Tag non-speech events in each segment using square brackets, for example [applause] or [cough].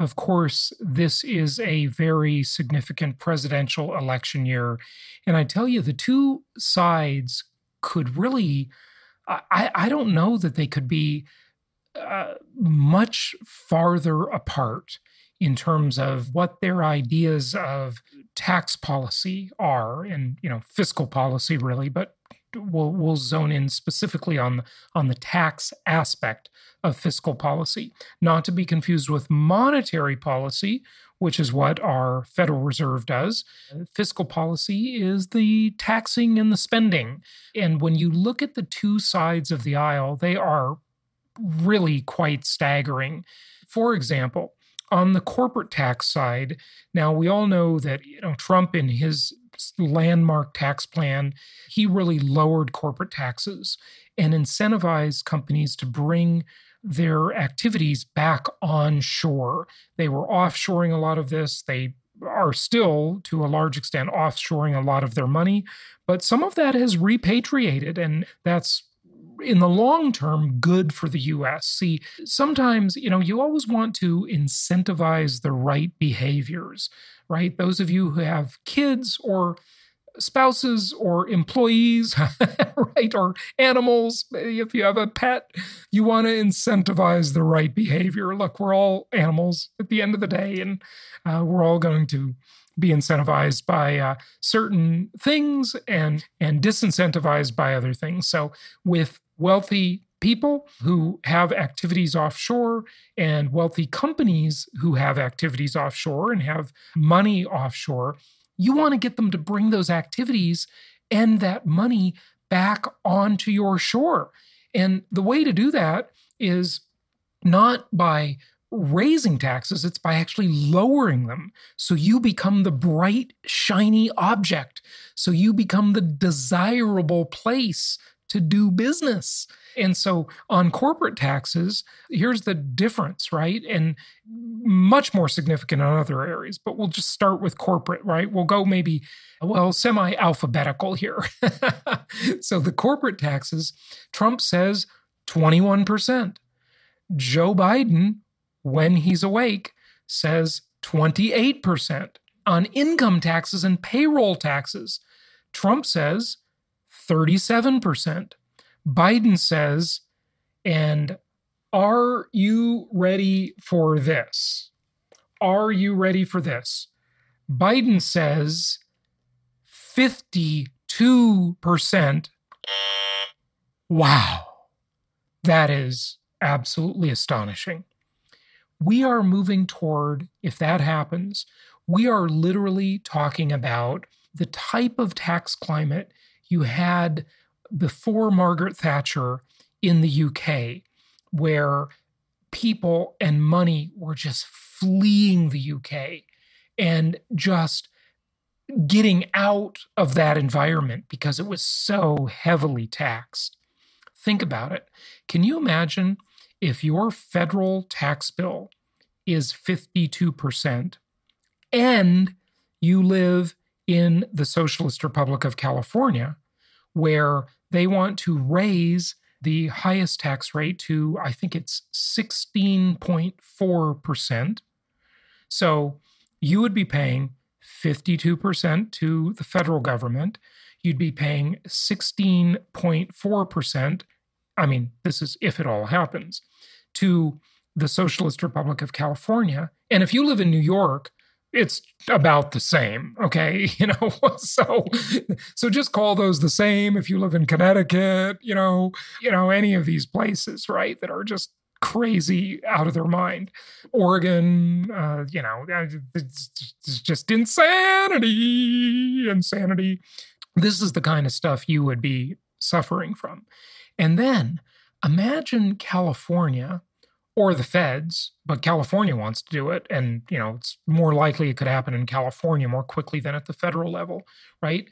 of course, this is a very significant presidential election year. And I tell you, the two sides could really, I, I don't know that they could be uh, much farther apart in terms of what their ideas of tax policy are and you know fiscal policy really but we'll, we'll zone in specifically on on the tax aspect of fiscal policy, not to be confused with monetary policy, which is what our Federal Reserve does. Fiscal policy is the taxing and the spending. And when you look at the two sides of the aisle, they are really quite staggering. For example, on the corporate tax side, now we all know that you know Trump in his landmark tax plan, he really lowered corporate taxes and incentivized companies to bring their activities back onshore. They were offshoring a lot of this. They are still, to a large extent, offshoring a lot of their money, but some of that has repatriated, and that's in the long term good for the US. See, sometimes, you know, you always want to incentivize the right behaviors right? Those of you who have kids or spouses or employees, [laughs] right? Or animals. If you have a pet, you want to incentivize the right behavior. Look, we're all animals at the end of the day, and uh, we're all going to be incentivized by uh, certain things and and disincentivized by other things. So with wealthy people who have activities offshore and wealthy companies who have activities offshore and have money offshore, you want to get them to bring those activities and that money back onto your shore. And the way to do that is not by raising taxes, it's by actually lowering them. So you become the bright, shiny object. So you become the desirable place to do business. And so on corporate taxes, here's the difference, right? And much more significant on other areas, but we'll just start with corporate, right? We'll go maybe, well, semi alphabetical here. [laughs] so the corporate taxes, Trump says 21%. Joe Biden, when he's awake, says 28%. On income taxes and payroll taxes, Trump says 37%. Biden says, and are you ready for this? Are you ready for this? Biden says 52%. Wow. That is absolutely astonishing. We are moving toward, if that happens, we are literally talking about the type of tax climate you had before Margaret Thatcher in the UK, where people and money were just fleeing the UK and just getting out of that environment because it was so heavily taxed. Think about it. Can you imagine if your federal tax bill is 52% and you live in the Socialist Republic of California, where they want to raise the highest tax rate to, I think it's 16.4%. So you would be paying 52% to the federal government. You'd be paying 16.4%. I mean, this is if it all happens, to the Socialist Republic of California. And if you live in New York, it's about the same okay? [laughs] You know so so just call those the same if you live in connecticut you know you know any of these places right that are just crazy out of their mind. Oregon uh, you know it's, it's just insanity insanity. This is the kind of stuff you would be suffering from. And then imagine california or the feds, but California wants to do it. And, you know, it's more likely it could happen in California more quickly than at the federal level, right?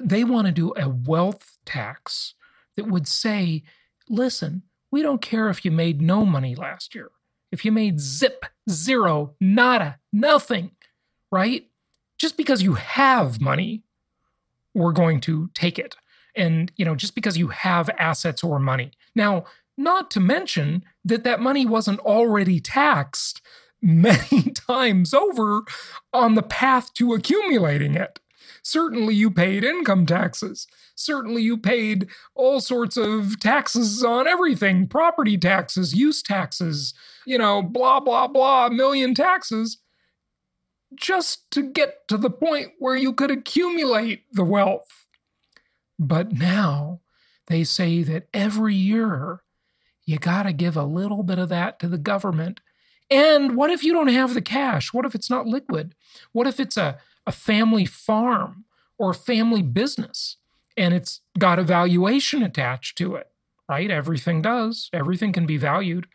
They want to do a wealth tax that would say, listen, we don't care if you made no money last year. If you made zip, zero, nada, nothing, right? Just because you have money, we're going to take it. And, you know, just because you have assets or money. Now, not to mention that that money wasn't already taxed many [laughs] times over on the path to accumulating it. Certainly, you paid income taxes. Certainly, you paid all sorts of taxes on everything property taxes, use taxes, you know, blah, blah, blah, a million taxes just to get to the point where you could accumulate the wealth. But now they say that every year you got to give a little bit of that to the government. And what if you don't have the cash? What if it's not liquid? What if it's a, a family farm or a family business and it's got a valuation attached to it, right? Everything does, everything can be valued.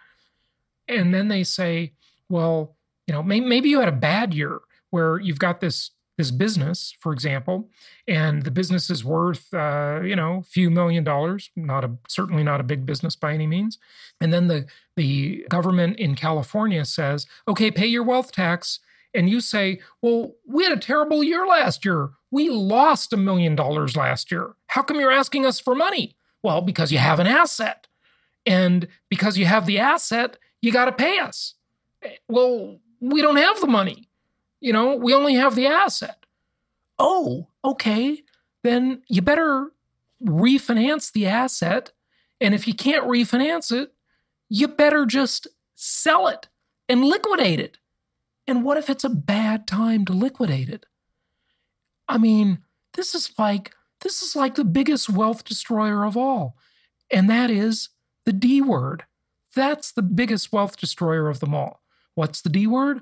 And then they say, well, you know, maybe you had a bad year where you've got this this business, for example, and the business is worth, uh, you know, a few million dollars, not a certainly not a big business by any means. And then the the government in California says, okay, pay your wealth tax. And you say, well, we had a terrible year last year. We lost a million dollars last year. How come you're asking us for money? Well, because you have an asset. And because you have the asset, you got to pay us. Eh, well, we don't have the money. You know, we only have the asset. Oh, okay. Then you better refinance the asset. And if you can't refinance it, you better just sell it and liquidate it. And what if it's a bad time to liquidate it? I mean, this is like this is like the biggest wealth destroyer of all. And that is the D word. That's the biggest wealth destroyer of them all. What's the D word?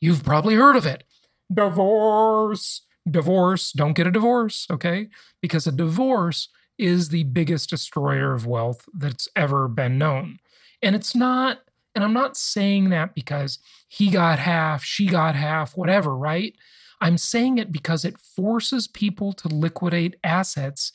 You've probably heard of it. Divorce. Divorce. Don't get a divorce, okay? Because a divorce is the biggest destroyer of wealth that's ever been known. And it's not, and I'm not saying that because he got half, she got half, whatever, right? I'm saying it because it forces people to liquidate assets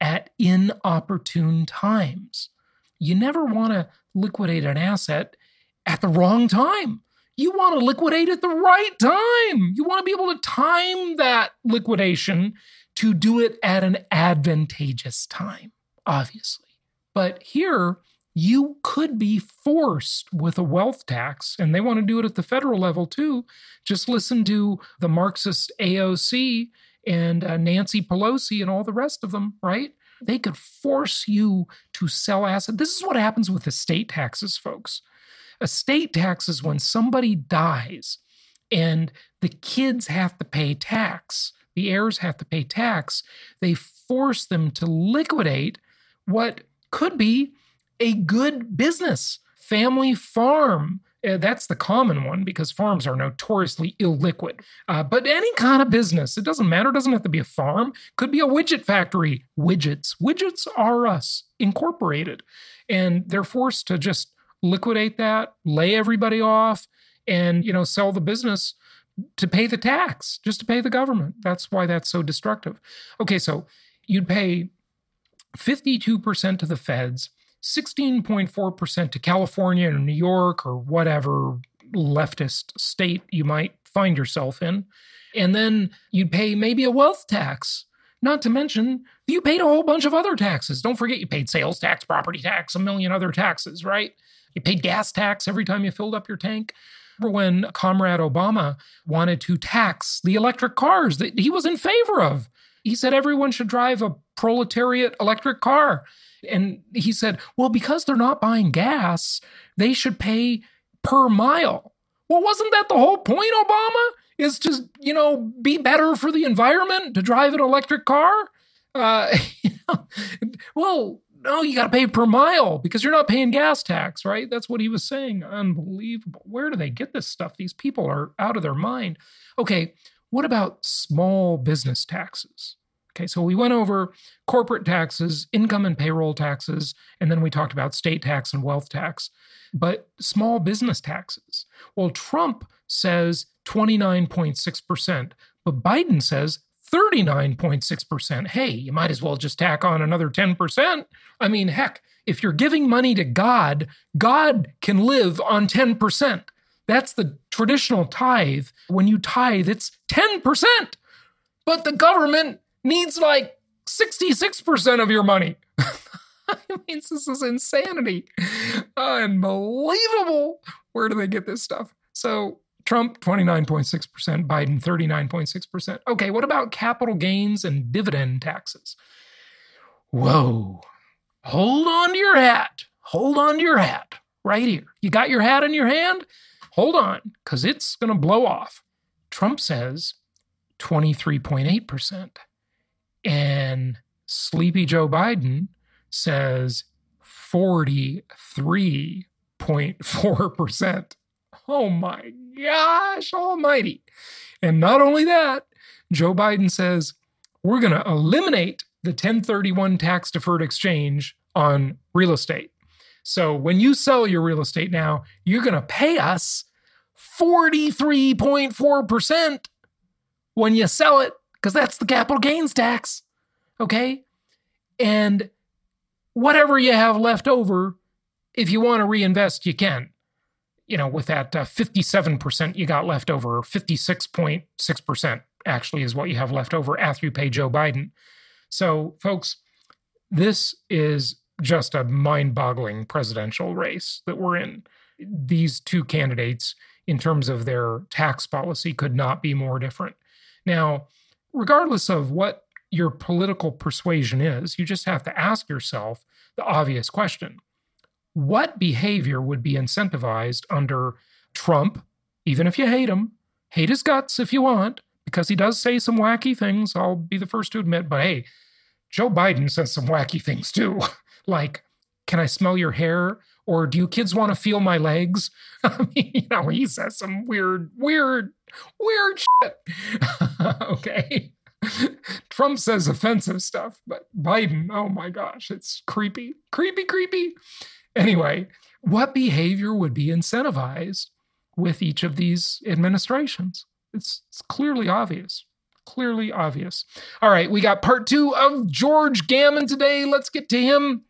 at inopportune times. You never want to liquidate an asset at the wrong time you want to liquidate at the right time. You want to be able to time that liquidation to do it at an advantageous time, obviously. But here, you could be forced with a wealth tax, and they want to do it at the federal level too. Just listen to the Marxist AOC and uh, Nancy Pelosi and all the rest of them, right? They could force you to sell assets. This is what happens with estate taxes, folks. Estate taxes when somebody dies and the kids have to pay tax, the heirs have to pay tax, they force them to liquidate what could be a good business, family farm. Uh, that's the common one because farms are notoriously illiquid. Uh, but any kind of business, it doesn't matter. It doesn't have to be a farm. Could be a widget factory. Widgets. Widgets are us incorporated, and they're forced to just liquidate that, lay everybody off, and you know sell the business to pay the tax, just to pay the government. That's why that's so destructive. Okay, so you'd pay 52% to the feds, 16.4% to California or New York or whatever leftist state you might find yourself in. And then you'd pay maybe a wealth tax. Not to mention, you paid a whole bunch of other taxes. Don't forget you paid sales tax, property tax, a million other taxes, right? You paid gas tax every time you filled up your tank. Remember when Comrade Obama wanted to tax the electric cars that he was in favor of? He said everyone should drive a proletariat electric car. And he said, well, because they're not buying gas, they should pay per mile. Well, wasn't that the whole point, Obama? is to, you know, be better for the environment, to drive an electric car? Uh, [laughs] well, no, you got to pay per mile because you're not paying gas tax, right? That's what he was saying. Unbelievable. Where do they get this stuff? These people are out of their mind. Okay, what about small business taxes? Okay, so we went over corporate taxes, income and payroll taxes, and then we talked about state tax and wealth tax. But small business taxes. Well, Trump says 29.6%, but Biden says 39.6%. Hey, you might as well just tack on another 10%. I mean, heck, if you're giving money to God, God can live on 10%. That's the traditional tithe. When you tithe, it's 10%. But the government needs like 66% of your money. [laughs] I mean, this is insanity. Unbelievable. Where do they get this stuff? So, Trump 29.6%, Biden 39.6%. Okay, what about capital gains and dividend taxes? Whoa. Hold on to your hat. Hold on to your hat right here. You got your hat in your hand? Hold on, because it's going to blow off. Trump says 23.8%. And sleepy Joe Biden says 43.4%. Oh my gosh almighty. And not only that, Joe Biden says we're going to eliminate the 1031 tax deferred exchange on real estate. So when you sell your real estate now, you're going to pay us 43.4% when you sell it because that's the capital gains tax. Okay? And whatever you have left over, if you want to reinvest, you can you know, with that uh, 57% you got left over, 56.6% actually is what you have left over after you pay Joe Biden. So, folks, this is just a mind boggling presidential race that we're in. These two candidates, in terms of their tax policy, could not be more different. Now, regardless of what your political persuasion is, you just have to ask yourself the obvious question what behavior would be incentivized under Trump, even if you hate him? Hate his guts if you want, because he does say some wacky things. I'll be the first to admit, but hey, Joe Biden says some wacky things too. [laughs] like, can I smell your hair? Or do you kids want to feel my legs? [laughs] I mean, you know, he says some weird, weird, weird shit. [laughs] okay. Trump says offensive stuff, but Biden, oh my gosh, it's creepy, creepy, creepy. Anyway, what behavior would be incentivized with each of these administrations? It's, it's clearly obvious. Clearly obvious. All right, we got part two of George Gammon today. Let's get to him.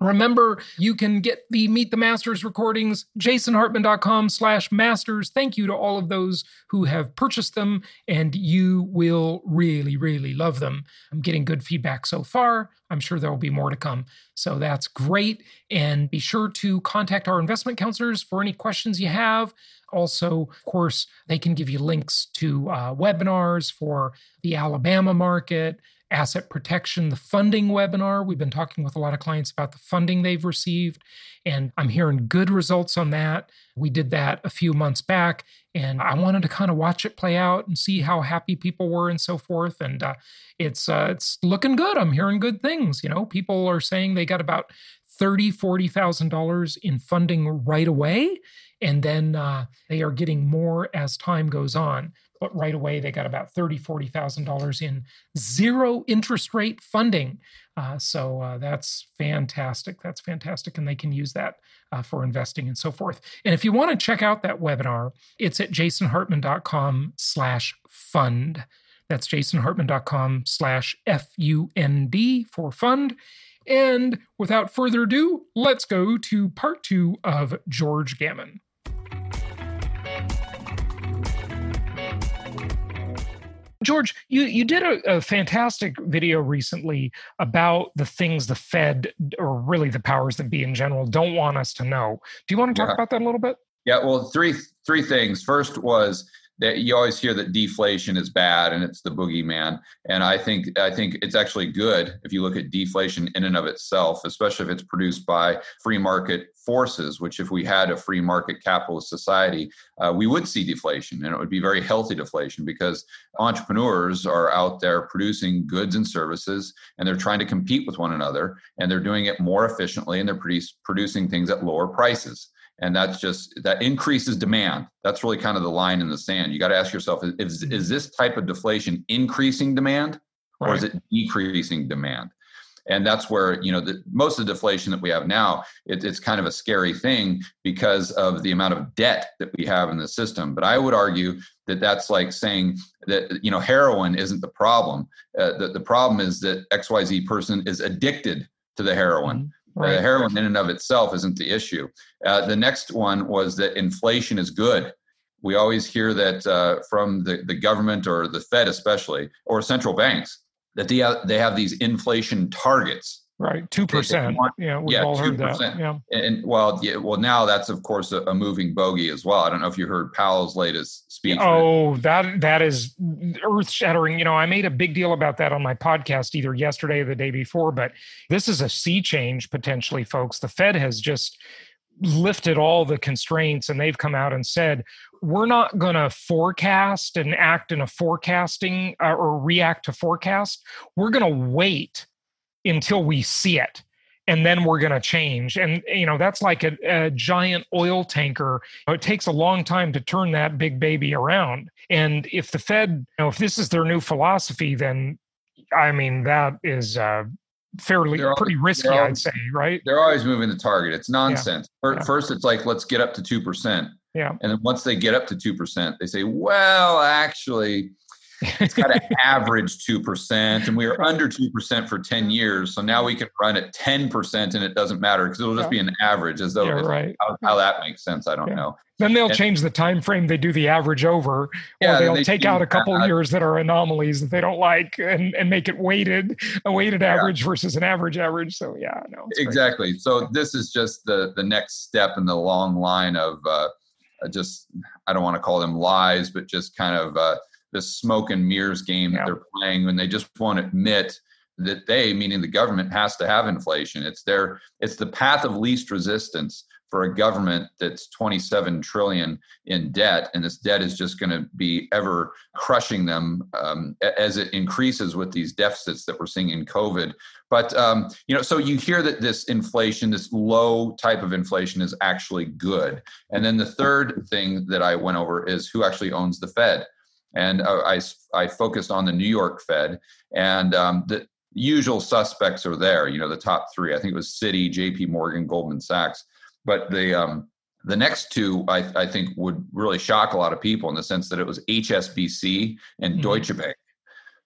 Remember, you can get the Meet the Masters recordings, jasonhartman.com slash masters. Thank you to all of those who have purchased them, and you will really, really love them. I'm getting good feedback so far. I'm sure there will be more to come. So that's great. And be sure to contact our investment counselors for any questions you have. Also, of course, they can give you links to uh, webinars for the Alabama market asset protection, the funding webinar. We've been talking with a lot of clients about the funding they've received, and I'm hearing good results on that. We did that a few months back, and I wanted to kind of watch it play out and see how happy people were and so forth. And uh, it's uh, it's looking good. I'm hearing good things. You know, people are saying they got about thirty, forty thousand dollars in funding right away, and then uh, they are getting more as time goes on but right away they got about thirty, forty thousand dollars in zero interest rate funding. Uh, so uh, that's fantastic. That's fantastic, and they can use that uh, for investing and so forth. And if you want to check out that webinar, it's at jasonhartman.com/fund. That's jasonhartman.com slash F U N D for fund. And without further ado, let's go to part two of George Gammon. George, you, you did a, a, fantastic video recently about the things the Fed, or really the powers that be in general, don't want us to know. Do you want to talk yeah. about that a little bit? Yeah, well, three three things. First was that you always hear that deflation is bad and it's the boogeyman. And I think I think it's actually good if you look at deflation in and of itself, especially if it's produced by free market forces. Which, if we had a free market capitalist society, uh, we would see deflation, and it would be very healthy deflation because entrepreneurs are out there producing goods and services, and they're trying to compete with one another, and they're doing it more efficiently, and they're produce, producing things at lower prices and that's just that increases demand. That's really kind of the line in the sand. You got to ask yourself is, is this type of deflation increasing demand or right. is it decreasing demand? And that's where you know the, most of the deflation that we have now it, it's kind of a scary thing because of the amount of debt that we have in the system. But i would argue that that's like saying that you know heroin isn't the problem. Uh, the, the problem is that xyz person is addicted to the heroin. Mm-hmm. Right. Uh, heroin in and of itself isn't the issue. Uh, the next one was that inflation is good. We always hear that uh, from the, the government or the Fed, especially, or central banks, that they have, they have these inflation targets Right, two percent. Yeah, we've yeah, all 2%. heard that. Yeah, and well, yeah, well, now that's of course a, a, moving bogey as well. I don't know if you heard Powell's latest speech. Oh, that that is earth shattering. You know, I made a big deal about that on my podcast either yesterday or the day before. But this is a sea change potentially, folks. The Fed has just lifted all the constraints, and they've come out and said we're not going to forecast and act in a forecasting uh, or react to forecast. We're going to wait until we see it and then we're going to change. And you know that's like a, a, giant oil tanker. It takes a long time to turn that big baby around. And if the fed you know if this is their new philosophy then i mean that is uh fairly they're pretty risky always, i'd say right? they're always moving the target. It's nonsense. Yeah. First, it's like let's get up to 2% yeah. And then once they get up to 2% they say well actually it's got to average 2%. And we were under 2% for 10 years. So now we can run at 10% and it doesn't matter because it'll just yeah. be an average as though yeah, right. how, how, that makes sense. I don't yeah. know. Then they'll and, change the time frame. They do the average over, or they'll they take out a couple that. years that are anomalies that they don't like, and, and make it weighted, a weighted average versus an average average. So yeah, no, exactly. Great. So this is just the the next step in the long line of uh, just I don't want to call them lies, but just kind of uh, this smoke and mirrors game yeah. that they're playing when they just won't admit that they meaning the government has to have inflation. It's their it's the path of least resistance for a government that's 27 trillion in debt and this debt is just going to be ever crushing them um, as it increases with these deficits that we're seeing in covid. But um, you know so you hear that this inflation this low type of inflation is actually good. And then the third thing that i went over is who actually owns the fed and uh, I, I focused on the New York Fed, and um, the usual suspects are there. You know, the top three. I think it was Citi, J.P. Morgan, Goldman Sachs. But the um, the next two, I, I, think, would really shock a lot of people in the sense that it was HSBC and mm-hmm. Deutsche Bank.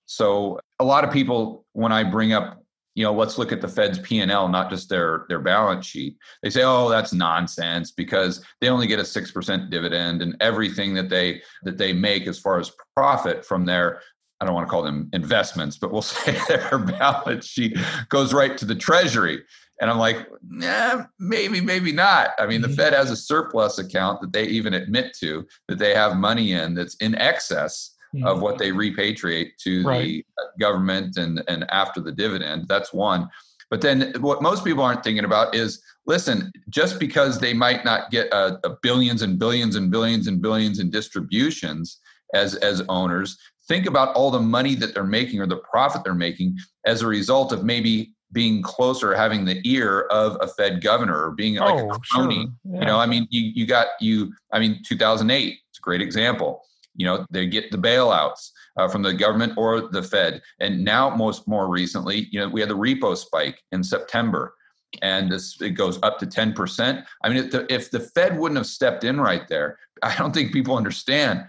So a lot of people, when I bring up you know let's look at the fed's p&l not just their their balance sheet. They say oh that's nonsense because they only get a 6% dividend and everything that they that they make as far as profit from their i don't want to call them investments but we'll [laughs] say their balance sheet goes right to the treasury. And i'm like yeah maybe maybe not. I mean the mm-hmm. fed has a surplus account that they even admit to that they have money in that's in excess mm-hmm. of what they repatriate to right. the government and and after the dividend. That's one. But then what most people aren't thinking about is listen, just because they might not get a, a billions and billions and billions and billions in distributions as as owners, think about all the money that they're making or the profit they're making as a result of maybe being closer, having the ear of a Fed governor or being like oh, a crony. Sure. Yeah. You know, I mean, you you got you. I mean, 2008. It's a great example you know they get the bailouts uh, from the government or the fed. And now most more recently you know we had the repo spike in september and this it goes up to 10% i mean if the, if the fed wouldn't have stepped in right there i don't think people understand.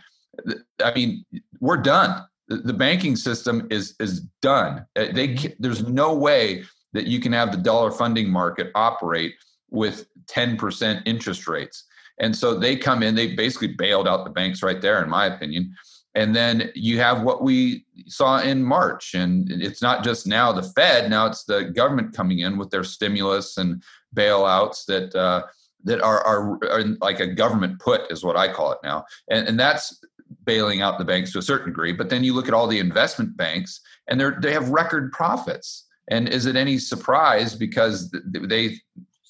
I mean we're done. The, the banking system is is done. Uh, they there's no way that you can have the dollar funding market operate with 10% interest rates and so they come in, they basically bailed out the banks right there, in my opinion. And then you have what we saw in March. And it's not just now the Fed, now it's the government coming in with their stimulus and bailouts that uh, that are, are, are like a government put is what I call it now. And, and that's bailing out the banks to a certain degree. But then you look at all the investment banks, and they they have record profits. And is it any surprise because they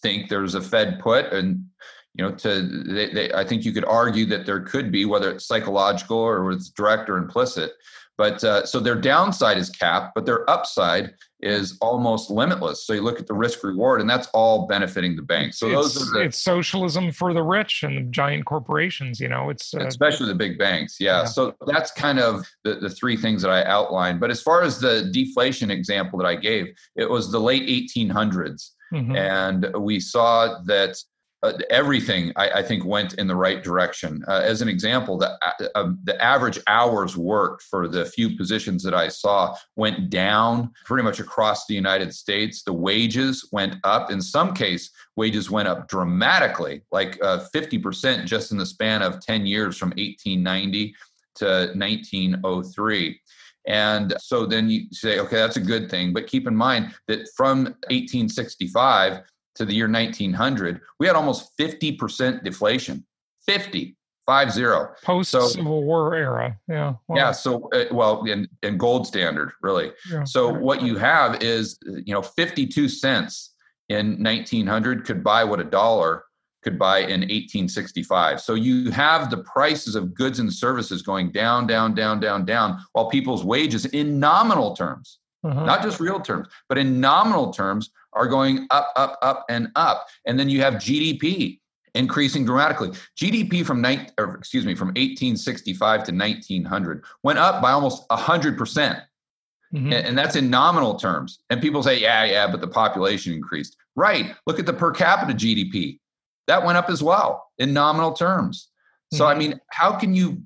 think there's a Fed put and you know to they, they, i think you could argue that there could be whether it's psychological or it's direct or implicit but uh, so their downside is capped but their upside is almost limitless so you look at the risk reward and that's all benefiting the bank so it's, those are the, it's socialism for the rich and the giant corporations you know it's uh, especially the big banks yeah. yeah. so that's kind of the, the three things that i outlined but as far as the deflation example that i gave it was the late 1800s Mm-hmm. And we saw that uh, everything I, I, think went in the right direction. Uh, as an example, the uh, um, the average hours worked for the few positions that I saw went down pretty much across the United States. The wages went up. In some case, wages went up dramatically, like uh, fifty percent just in the span of ten years from 1890 to 1903. And so then you say, okay, that's a good thing. But keep in mind that from 1865 to the year 1900, we had almost 50% deflation. 50, five zero. Post Civil so, War era. Yeah. Wow. Yeah. So, uh, well, in, in gold standard, really. Yeah. So, what you have is, you know, 52 cents in 1900 could buy what a dollar could buy in 1865. So you have the prices of goods and services going down, down, down, down, down, while people's wages in nominal terms, uh-huh. not just real terms, but in nominal terms are going up, up, up, and up. And then you have GDP increasing dramatically. GDP from nine, or excuse me, from 1865 to 1900 went up by almost 100 percent. Mm-hmm. And that's in nominal terms. And people say, yeah, yeah, but the population increased. Right. Look at the per capita GDP that went up as well in nominal terms. So, mm-hmm. I mean, how can you?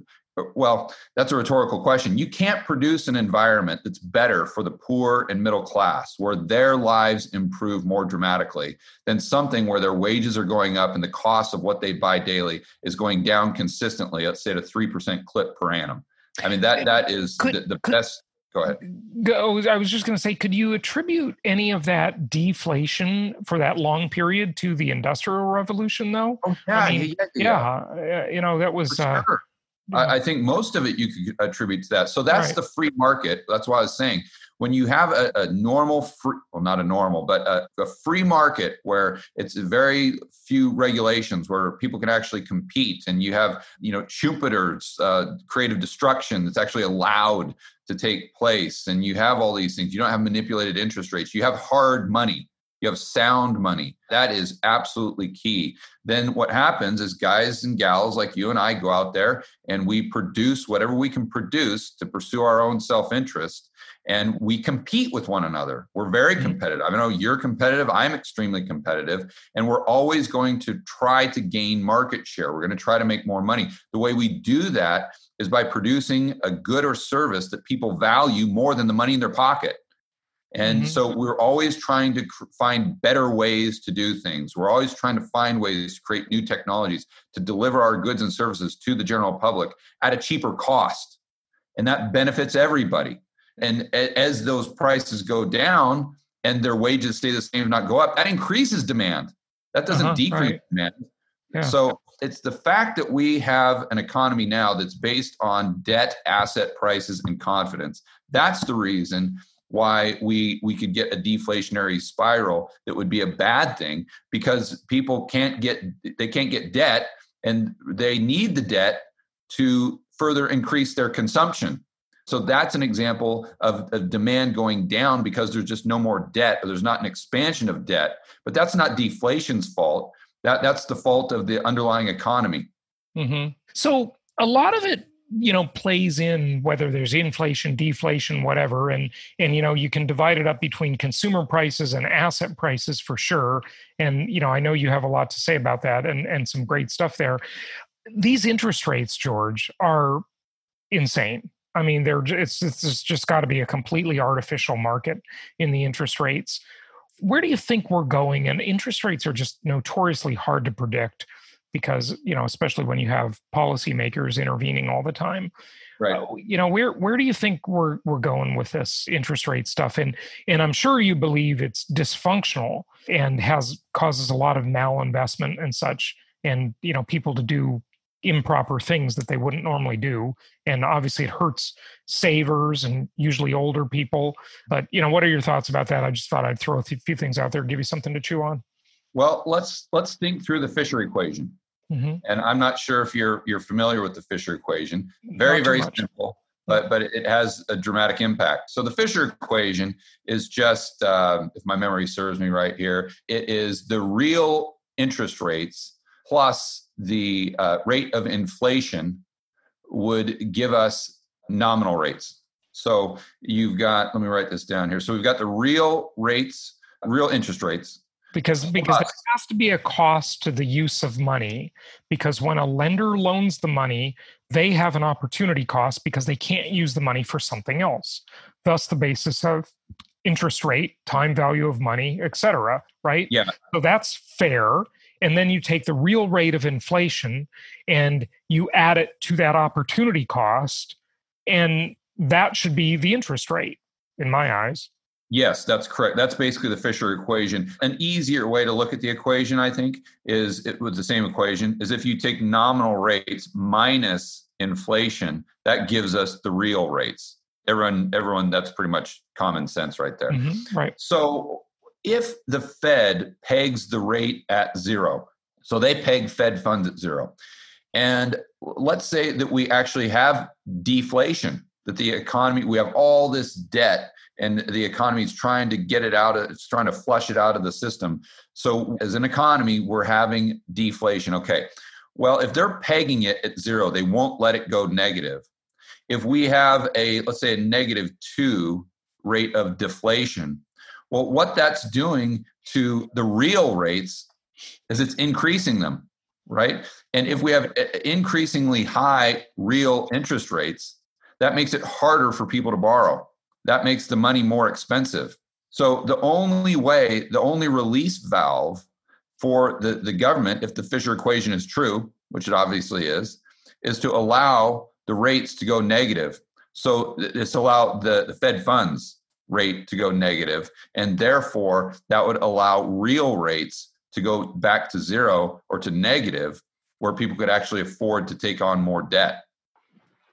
Well, that's a rhetorical question. You can't produce an environment that's better for the poor and middle class, where their lives improve more dramatically than something where their wages are going up and the cost of what they buy daily is going down consistently, let's say at a 3% clip per annum. I mean, that that is could, the, the could, best Go ahead. Go, I was just going to say, could you attribute any of that deflation for that long period to the Industrial Revolution, though? Oh, yeah, I mean, yeah, yeah, yeah, uh, You know, that was. Uh, sure. Uh, I, I, think most of it you could attribute to that. So that's right. the free market. That's what I was saying when you have a, a normal free well not a normal but a, a, free market where it's very few regulations where people can actually compete and you have you know Schumpeter's uh, creative destruction that's actually allowed to take place and you have all these things you don't have manipulated interest rates you have hard money you have sound money that is absolutely key then what happens is guys and gals like you and i go out there and we produce whatever we can produce to pursue our own self-interest and we compete with one another. We're very mm-hmm. competitive. I know you're competitive, I'm extremely competitive, and we're always going to try to gain market share. We're going to try to make more money. The way we do that is by producing a good or service that people value more than the money in their pocket. And mm-hmm. so we're always trying to cr- find better ways to do things. We're always trying to find ways to create new technologies to deliver our goods and services to the general public at a cheaper cost. And that benefits everybody. And as those prices go down and their wages stay the same, if not go up, that increases demand. That doesn't uh-huh, decrease right. demand. Yeah. So it's the fact that we have an economy now that's based on debt, asset prices, and confidence. That's the reason why we we could get a deflationary spiral that would be a bad thing because people can't get they can't get debt and they need the debt to further increase their consumption so that's an example of, of demand going down because there's just no more debt or there's not an expansion of debt. But that's not deflation's fault. That that's the fault of the underlying economy. Mm-hmm. So a lot of it you know plays in whether there's inflation deflation whatever. And and you know you can divide it up between consumer prices and asset prices for sure. And you know i know you have a lot to say about that and and some great stuff there. These interest rates george are insane. I mean, they're it's it's just got to be a completely artificial market in the interest rates. Where do you think we're going? And interest rates are just notoriously hard to predict because you know, especially when you have policymakers intervening all the time. Right. Uh, you know, where where do you think we're we're going with this interest rate stuff? And and I'm sure you believe it's dysfunctional and has causes a lot of malinvestment and such, and you know, people to do improper things that they wouldn't normally do and obviously it hurts savers and usually older people but you know what are your thoughts about that i just thought i'd throw a few things out there give you something to chew on well let's let's think through the fisher equation mm-hmm. and i'm not sure if you're you're familiar with the fisher equation very very much. simple but but it has a dramatic impact. So the Fisher equation is just, uh, if my memory serves me right here, it is the real interest rates plus the uh, rate of inflation would give us nominal rates. So you've got, let me write this down here. So we've got the real rates, real interest rates. Because because there has to be a cost to the use of money. Because when a lender loans the money, they have an opportunity cost because they can't use the money for something else. Thus, the basis of interest rate, time value of money, etc right? Yeah. So that's fair. And then you take the real rate of inflation and you add it to that opportunity cost. And that should be the interest rate in my eyes. Yes, that's correct. That's basically the Fisher equation. An easier way to look at the equation, I think, is it with the same equation, is if you take nominal rates minus inflation, that gives us the real rates. Everyone, everyone, that's pretty much common sense right there. Mm-hmm, right. So if the Fed pegs the rate at zero, so they peg Fed funds at zero, and let's say that we actually have deflation, that the economy, we have all this debt and the economy is trying to get it out of it's trying to flush it out of the system. So as an economy we're having deflation. Okay well if they're pegging it at zero they won't let it go negative. If we have a let's say a negative 2 rate of deflation well what that's doing to the real rates is it's increasing them right? And if we have eh, increasingly high real interest rates that makes it harder for people to borrow that makes the money more expensive. So the only way, the only release valve for the, the government, if the Fisher equation is true, which it obviously is, is to allow the rates to go negative. So it's allow the, the Fed funds rate to go negative, and therefore that would allow real rates to go back to zero or to negative, where people could actually afford to take on more debt.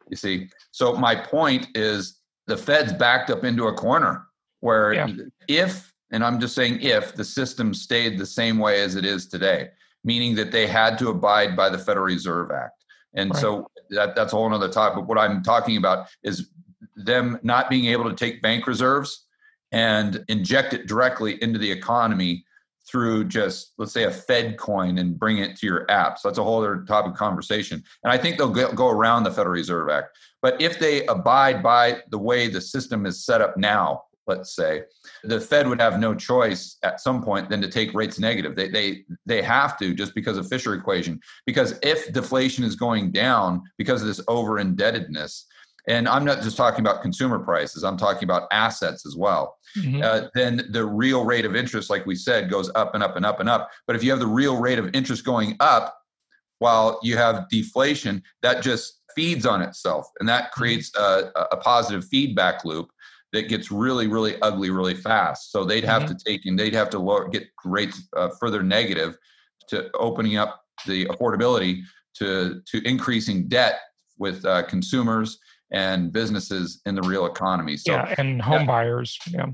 You see, so my point is the Fed's backed up into a corner where yeah. if, and I'm just saying if, the system stayed the same way as it is today, meaning that they had to abide by the Federal Reserve Act. And right. so that, that's a whole other topic. But what I'm talking about is them not being able to take bank reserves and inject it directly into the economy through just let's say a Fed coin and bring it to your app. So that's a whole other topic of conversation. And I think they'll go around the Federal Reserve Act. But if they abide by the way the system is set up now, let's say, the Fed would have no choice at some point than to take rates negative. They they they have to just because of Fisher equation. Because if deflation is going down because of this over indebtedness, and I'm not just talking about consumer prices, I'm talking about assets as well. Mm-hmm. Uh, then the real rate of interest, like we said, goes up and up and up and up. But if you have the real rate of interest going up while you have deflation, that just feeds on itself and that mm-hmm. creates a, a positive feedback loop that gets really really ugly really fast so they'd have mm-hmm. to take and they'd have to lower, get rates uh, further negative to opening up the affordability to to increasing debt with uh, consumers and businesses in the real economy so yeah and home yeah. buyers yeah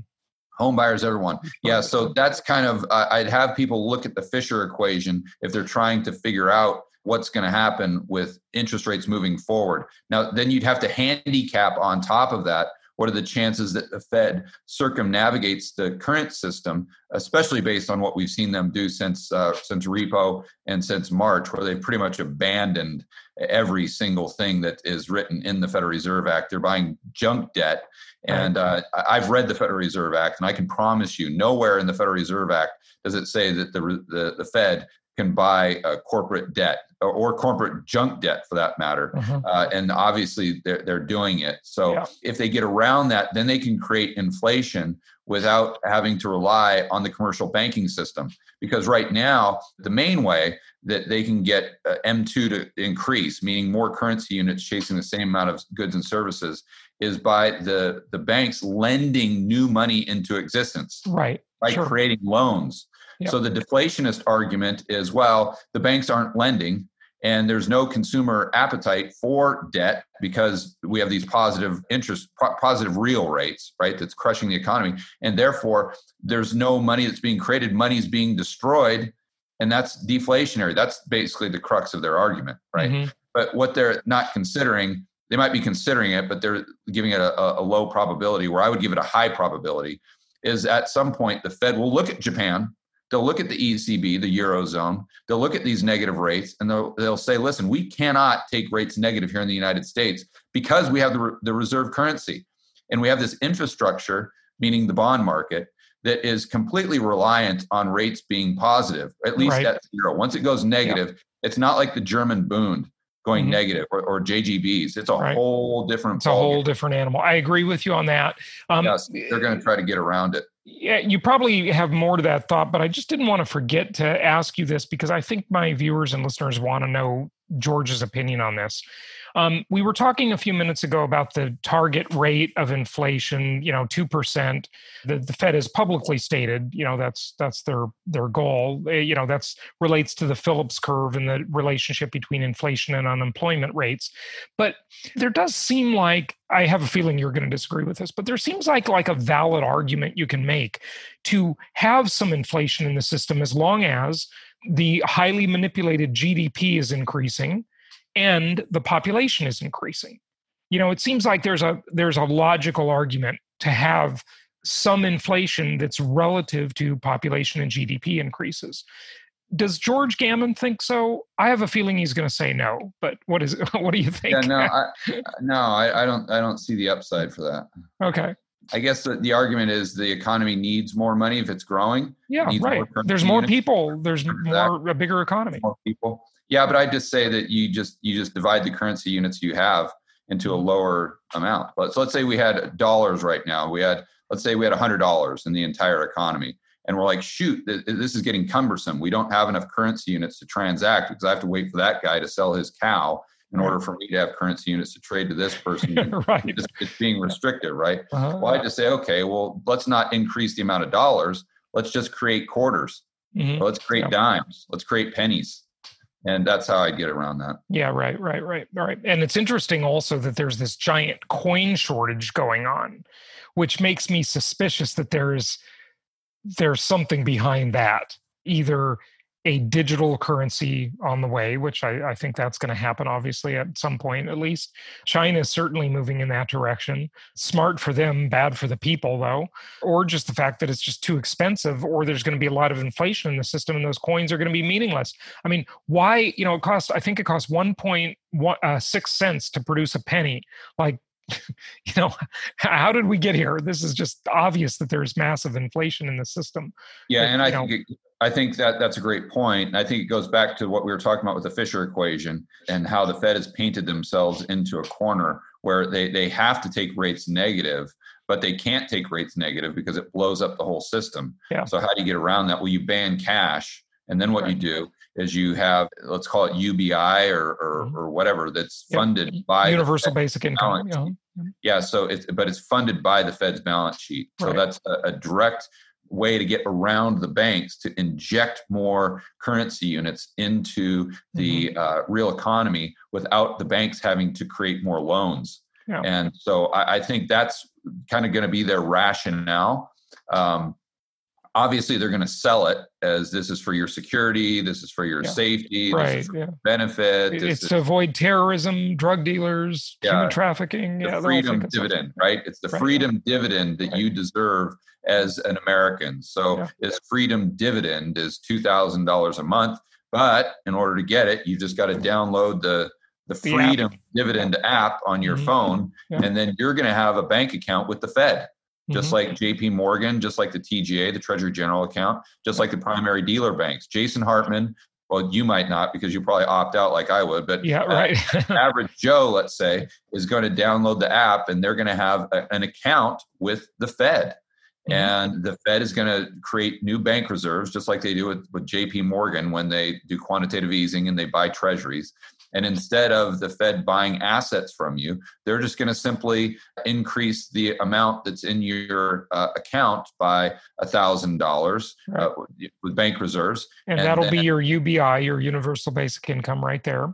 home buyers everyone yeah so that's kind of uh, i'd have people look at the fisher equation if they're trying to figure out what's going to happen with interest rates moving forward. Now, then you'd have to handicap on top of that what are the chances that the Fed circumnavigates the current system, especially based on what we've seen them do since uh, since repo and since March, where they pretty much abandoned every single thing that is written in the Federal Reserve Act. They're buying junk debt, and uh, I've read the Federal Reserve Act, and I can promise you, nowhere in the Federal Reserve Act does it say that the the, the Fed can buy a corporate debt or, or, corporate junk debt for that matter. Mm-hmm. Uh, and obviously they're, they're doing it. So yeah. if they get around that, then they can create inflation without having to rely on the commercial banking system. Because right now, the main way that they can get uh, M2 to increase, meaning more currency units chasing the same amount of goods and services, is by the, the banks lending new money into existence. Right. By sure. creating loans. So the deflationist argument is well, the banks aren't lending and there's no consumer appetite for debt because we have these positive interest positive real rates right that's crushing the economy. And therefore there's no money that's being created money is being destroyed and that's deflationary. That's basically the crux of their argument right? Mm-hmm. but what they're not considering they might be considering it but they're giving it a, a low probability where i would give it a high probability is at some point the fed will look at japan They'll look at the ECB, the Eurozone, they'll look at these negative rates and they'll, they'll say, listen, we cannot take rates negative here in the United States because we have the, the reserve currency. And we have this infrastructure, meaning the bond market, that is completely reliant on rates being positive, at least right. at zero. Once it goes negative, yeah. it's not like the German Bund going mm-hmm. negative or, or, JGBs. It's a right. whole different. It's a whole different animal. I agree with you on that. Um, yes, they're going to try to get around it. Yeah, you probably have more to that thought, but I just didn't want to forget to ask you this because I think my viewers and listeners want to know George's opinion on this. Um, we were talking a few minutes ago about the target rate of inflation, you know, two percent. The, the Fed has publicly stated, you know, that's that's their their goal. Eh, you know, that's relates to the Phillips curve and the relationship between inflation and unemployment rates. But there does seem like I have a feeling you're going to disagree with this, but there seems like like a valid argument you can make to have some inflation in the system as long as the highly manipulated GDP is increasing and the population is increasing. You know, it seems like there's a there's a logical argument to have some inflation that's relative to population and GDP increases. Does George Gammon think so? I have a feeling he's going to say no. But what is [laughs] what do you think? Yeah, no, [laughs] I, no, I, I don't. I don't see the upside for that. Okay. I guess the, the argument is the economy needs more money if it's growing. Yeah, right. More there's more people. There's more a bigger economy. More people. Yeah, but I just say that you just you just divide the currency units you have into a lower amount. Let's let's say we had dollars right now. We had let's say we had hundred dollars in the entire economy, and we're like, shoot, this is getting cumbersome. We don't have enough currency units to transact because I have to wait for that guy to sell his cow in order for me to have currency units to trade to this person. [laughs] right. It's, it's, being restricted, right? Uh-huh. Well, I just say, okay, well, let's not increase the amount of dollars. Let's just create quarters. Mm-hmm. Let's create yeah. dimes. Let's create pennies. And that's how I get around that. Yeah, right, right, right, right. And it's interesting also that there's this giant coin shortage going on, which makes me suspicious that there's there's something behind that. Either a digital currency on the way, which I, I think that's going to happen, obviously, at some point at least. China is certainly moving in that direction. Smart for them, bad for the people, though. Or just the fact that it's just too expensive, or there's going to be a lot of inflation in the system and those coins are going to be meaningless. I mean, why, you know, it costs, I think it costs 1.6 uh, cents to produce a penny. Like, [laughs] you know how did we get here this is just obvious that there's massive inflation in the system yeah but, and i know, think it, I think that that's a great point. I think it goes back to what we were talking about with the Fisher equation and how the Fed has painted themselves into a corner where they, they have to take rates negative, but they can't take rates negative because it blows up the whole system. Yeah. So how do you get around that? Well, you ban cash. And then what right. you do is you have, let's call it UBI or, or, mm-hmm. or whatever that's funded yep. by universal basic income. Yeah. Yeah. So it's, but it's funded by the Fed's balance sheet. So right. that's a, a direct way to get around the banks to inject more currency units into the mm-hmm. uh, real economy without the banks having to create more loans. Yeah. And so I, I, think that's kind of going to be their rationale. Um, obviously, they're going to sell it as this is for your security, this is for your yeah. safety, right? yeah. benefit. It's to avoid terrorism, drug dealers, yeah. human trafficking. The yeah, freedom dividend, right? It's the right. freedom dividend that right. you deserve as an American. So this freedom dividend is two thousand dollars a month, but in order to get it, you just got to download the the freedom the dividend app on your mm-hmm. phone, and then you're going to have a bank account with the Fed. Just mm-hmm. like JP Morgan, just like the TGA, the Treasury General account, just like the primary dealer banks. Jason Hartman, well, you might not because you probably opt out like I would, but yeah, right. [laughs] average Joe, let's say, is going to download the app and they're going to have a, an account with the Fed. Mm-hmm. And the Fed is going to create new bank reserves, just like they do with, with JP Morgan when they do quantitative easing and they buy treasuries. And instead of the Fed buying assets from you, they're just going to simply increase the amount that's in your uh, account by a thousand dollars uh, with bank reserves, and, and that'll then, be your UBI, your Universal Basic Income, right there.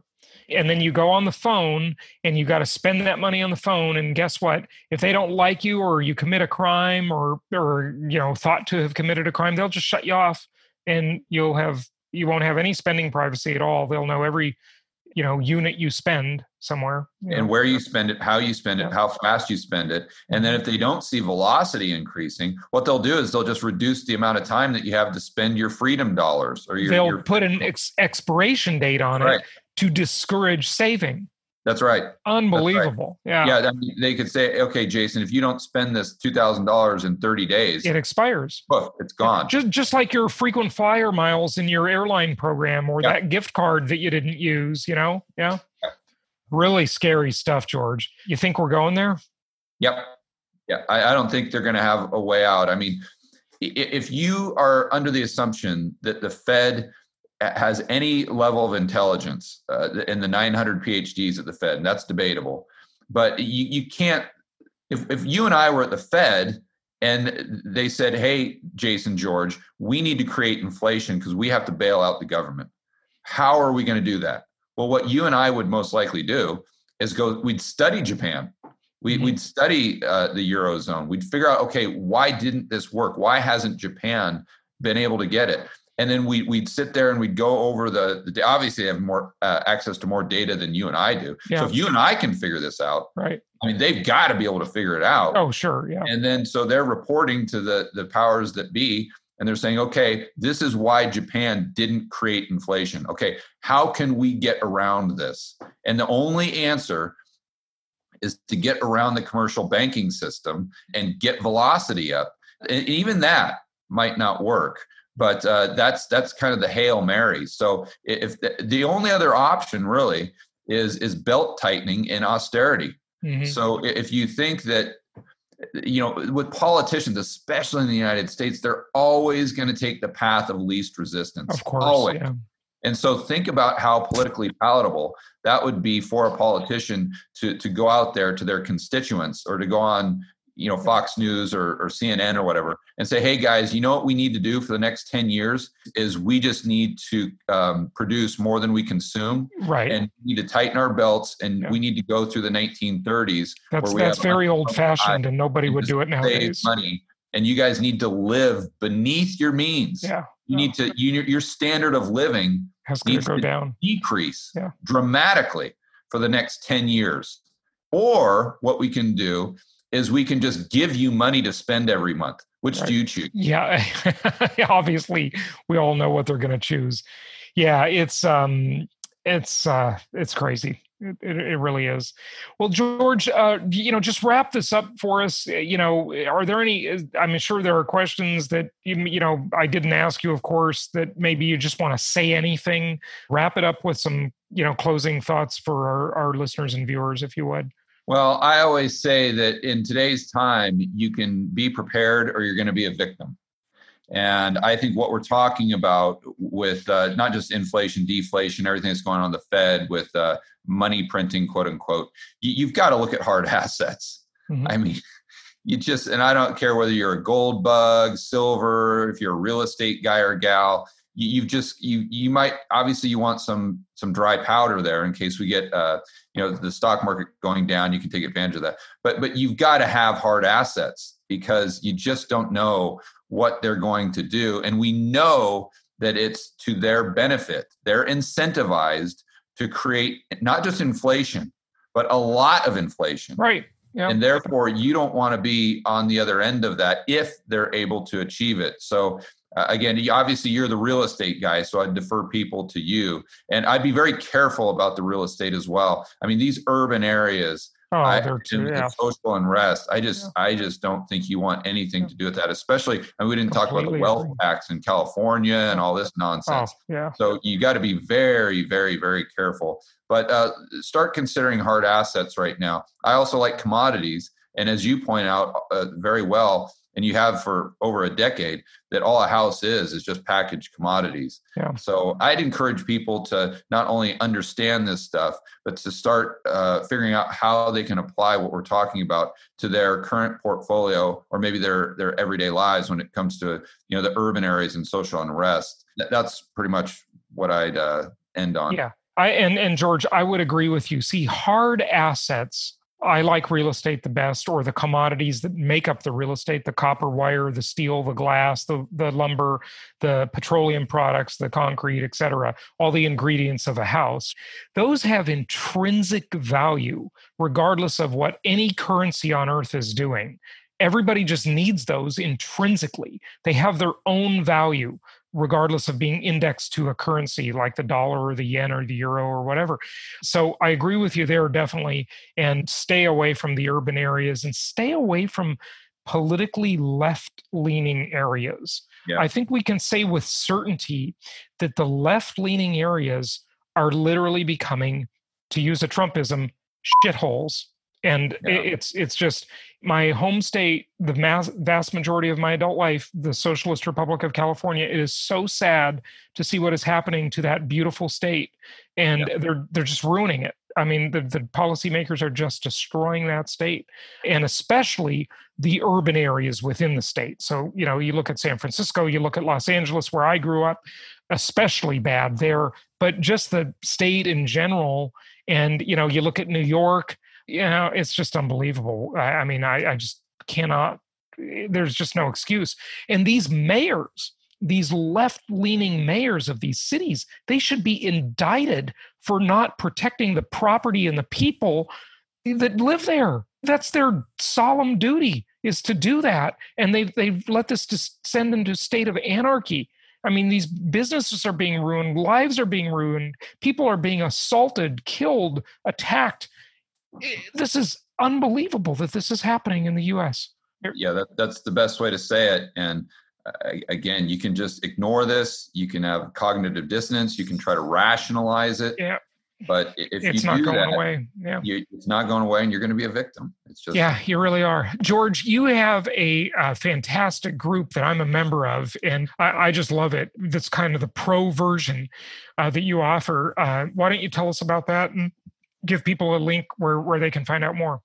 And then you go on the phone and you got to spend that money on the phone and guess what? If they don't like you or you commit a crime or or you know thought to have committed a crime they'll just shut you off and you'll have you won't have any spending privacy at all. They'll know every you know unit you spend somewhere you and know. where you spend it how you spend it how fast you spend it and then if they don't see velocity increasing what they'll do is they'll just reduce the amount of time that you have to spend your freedom dollars or your they'll your, put an ex- expiration date on right. it to discourage saving. That's right. Unbelievable. That's right. Yeah. Yeah. I mean, they could say, okay, Jason, if you don't spend this two thousand dollars in thirty days, it expires. Oh, it's gone. Just just like your frequent flyer miles in your airline program or that gift card that you didn't use. You know. Yeah. Really scary stuff, George. You think we're going there? Yep. Yeah. I, I don't think they're going to have a way out. I mean, if you are under the assumption that the Fed has any level of intelligence uh, in the 900 PhDs at the Fed, and that's debatable. But you, you can't, if, if you and I were at the Fed and they said, hey, Jason George, we need to create inflation because we have to bail out the government. How are we going to do that? Well, what you and I would most likely do is go, we'd study Japan. We, mm-hmm. We'd study uh, the Eurozone. We'd figure out, okay, why didn't this work? Why hasn't Japan been able to get it? And then we, we'd sit there and we'd go over the, the obviously have more uh, access to more data than you and I do. Yeah. So if you and I can figure this out, right? I mean, they've got to be able to figure it out. Oh, sure, yeah. And then so they're reporting to the the powers that be, and they're saying, okay, this is why Japan didn't create inflation. Okay, how can we get around this? And the only answer is to get around the commercial banking system and get velocity up. And even that might not work but uh, that's that's kind of the hail mary. So if the, the, only other option really is is belt tightening and austerity. Mm-hmm. So if you think that you know with politicians, especially in the United States, they're always going to take the path of least resistance. Of course, always. Yeah. And so think about how politically palatable that would be for a politician to to go out there to their constituents or to go on you know fox news or, or cnn or whatever and say hey guys you know what we need to do for the next 10 years is we just need to um, produce more than we consume right. and we need to tighten our belts and yeah. we need to go through the 1930s that's that's very old fashioned and nobody would do it nowadays. money and you guys need to live beneath your means. Yeah. You need to you, your standard of living has to go down. decrease yeah. dramatically for the next 10 years or what we can do is we can just give you money to spend every month. Which right. do you choose? Yeah, [laughs] obviously we all know what they're going to choose. Yeah, it's um, it's uh, it's crazy. It, it, it, really is. Well, George, uh, you know, just wrap this up for us. You know, are there any? I'm sure there are questions that you, you know I didn't ask you, of course. That maybe you just want to say anything. Wrap it up with some, you know, closing thoughts for our, our listeners and viewers, if you would. Well, I always say that in today's time, you can be prepared or you're going to be a victim. And I think what we're talking about with uh, not just inflation, deflation, everything that's going on in the Fed with uh, money printing, quote unquote, you, have got to look at hard [laughs] assets. Mm-hmm. I mean, you just, and I don't care whether you're a gold bug, silver, if you're a real estate guy or gal, you, have just you you might obviously you want some some dry powder there in case we get uh, you know the stock market going down you can take advantage of that but but you've got to have hard assets because you just don't know what they're going to do and we know that it's to their benefit they're incentivized to create not just inflation but a lot of inflation right Yep. And therefore, you don't want to be on the other end of that if they're able to achieve it. So, uh, again, obviously, you're the real estate guy, so I'd defer people to you. And I'd be very careful about the real estate as well. I mean, these urban areas, Oh, I, they're too, yeah. social unrest. I just, yeah. I just don't think you want anything to do with that. Especially, and we didn't talk about the wealth tax in California and all this nonsense. Oh, yeah. So you got to be very, very, very careful. But uh, start considering hard assets right now. I also like commodities, and as you point out uh, very well, and you have for over a decade, that all a house is is just packaged commodities. Yeah. So I'd encourage people to not only understand this stuff, but to start uh, figuring out how they can apply what we're talking about to their current portfolio or maybe their their everyday lives when it comes to you know the urban areas and social unrest. That's pretty much what I'd uh, end on. Yeah. I and and George, I would agree with you. See, hard assets I like real estate the best, or the commodities that make up the real estate the copper wire, the steel, the glass, the, the lumber, the petroleum products, the concrete, et cetera, all the ingredients of a house. Those have intrinsic value, regardless of what any currency on earth is doing. Everybody just needs those intrinsically. They have their own value regardless of being indexed to a currency like the dollar or the yen or the euro or whatever. So I agree with you there definitely. And stay away from the urban areas and stay away from politically left leaning areas. Yeah. I think we can say with certainty that the left leaning areas are literally becoming, to use a Trumpism, shitholes and yeah. it's it's just my home state the mass, vast majority of my adult life the socialist republic of california it is so sad to see what is happening to that beautiful state and yeah. they're they're just ruining it i mean the, the policymakers are just destroying that state and especially the urban areas within the state so you know you look at san francisco you look at los angeles where i grew up especially bad there but just the state in general and you know you look at new york you know, it's just unbelievable. I, I mean, I, I just cannot, eh, there's just no excuse. And these mayors, these left leaning mayors of these cities, they should be indicted for not protecting the property and the people that live there. That's their solemn duty is to do that. And they've, they've let this descend into a state of anarchy. I mean, these businesses are being ruined, lives are being ruined, people are being assaulted, killed, attacked this is unbelievable that this is happening in the US. Yeah, that, that's the best way to say it. And uh, again, you can just ignore this. You can have cognitive dissonance. You can try to rationalize it. Yeah. But if it's you not do going that, away. Yeah. You, it's not going away, and you're going to be a victim. It's just yeah, you really are. George, you have a, fantastic group that I'm a member of, and I, I, just love it. That's kind of the pro version uh, that you offer. Uh, why don't you tell us about that and give people a link where, where they can find out more?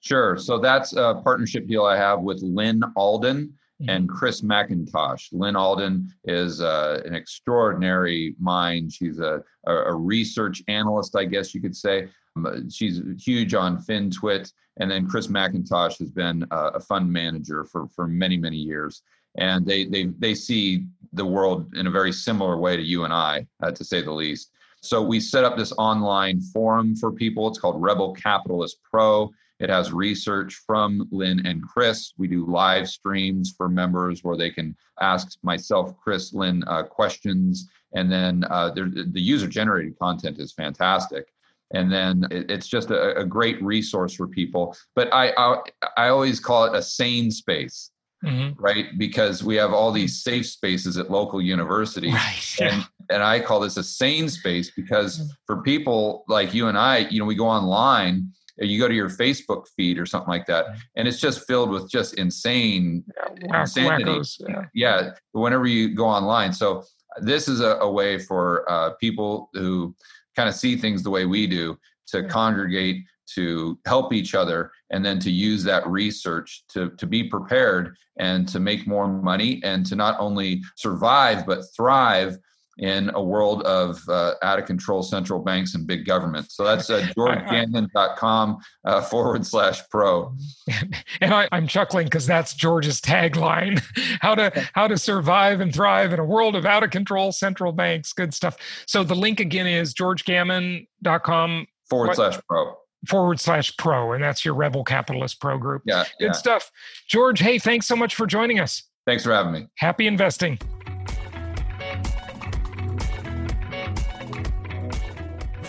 Sure. So that's a partnership deal I have with Lyn Alden mm-hmm. and Chris MacIntosh. Lyn Alden is uh, an extraordinary mind. She's a, a, research analyst, I guess you could say. Um, she's huge on FinTwit. And then Chris MacIntosh has been a, a fund manager for, for many, many years. And they, they, they see the world in a very similar way to you and I, uh, to say the least. So we set up this online forum for people. It's called Rebel Capitalist Pro. It has research from Lyn and Chris. We do live streams for members where they can ask myself, Chris, Lyn uh, questions. And then uh, the user generated content is fantastic. And then it, it's just a, a, great resource for people. But I, I, I always call it a sane space. Mm-hmm. right? Because we have all these safe spaces at local universities. Right. [laughs] And and I call this a sane space because mm. for people like you and I, you know, we go online you go to your Facebook feed or something like that, and it's just filled with just insane yeah, insanity. yeah. yeah. whenever you go online. So this is a, a way for uh, people who kind of see things the way we do to yeah. congregate, to help each other, and then to use that research to to be prepared and to make more money and to not only survive but thrive in a world of uh, out of control central banks and big government. So that's uh, [laughs] georgegammon.com uh, forward slash pro. [laughs] And I, am chuckling because that's George's tagline: [laughs] how to how to survive and thrive in a world of out of control central banks. Good stuff. So the link again is georgegammon.com forward slash pro forward slash pro and that's your rebel capitalist pro group yeah good yeah. stuff george hey thanks so much for joining us thanks for having me happy investing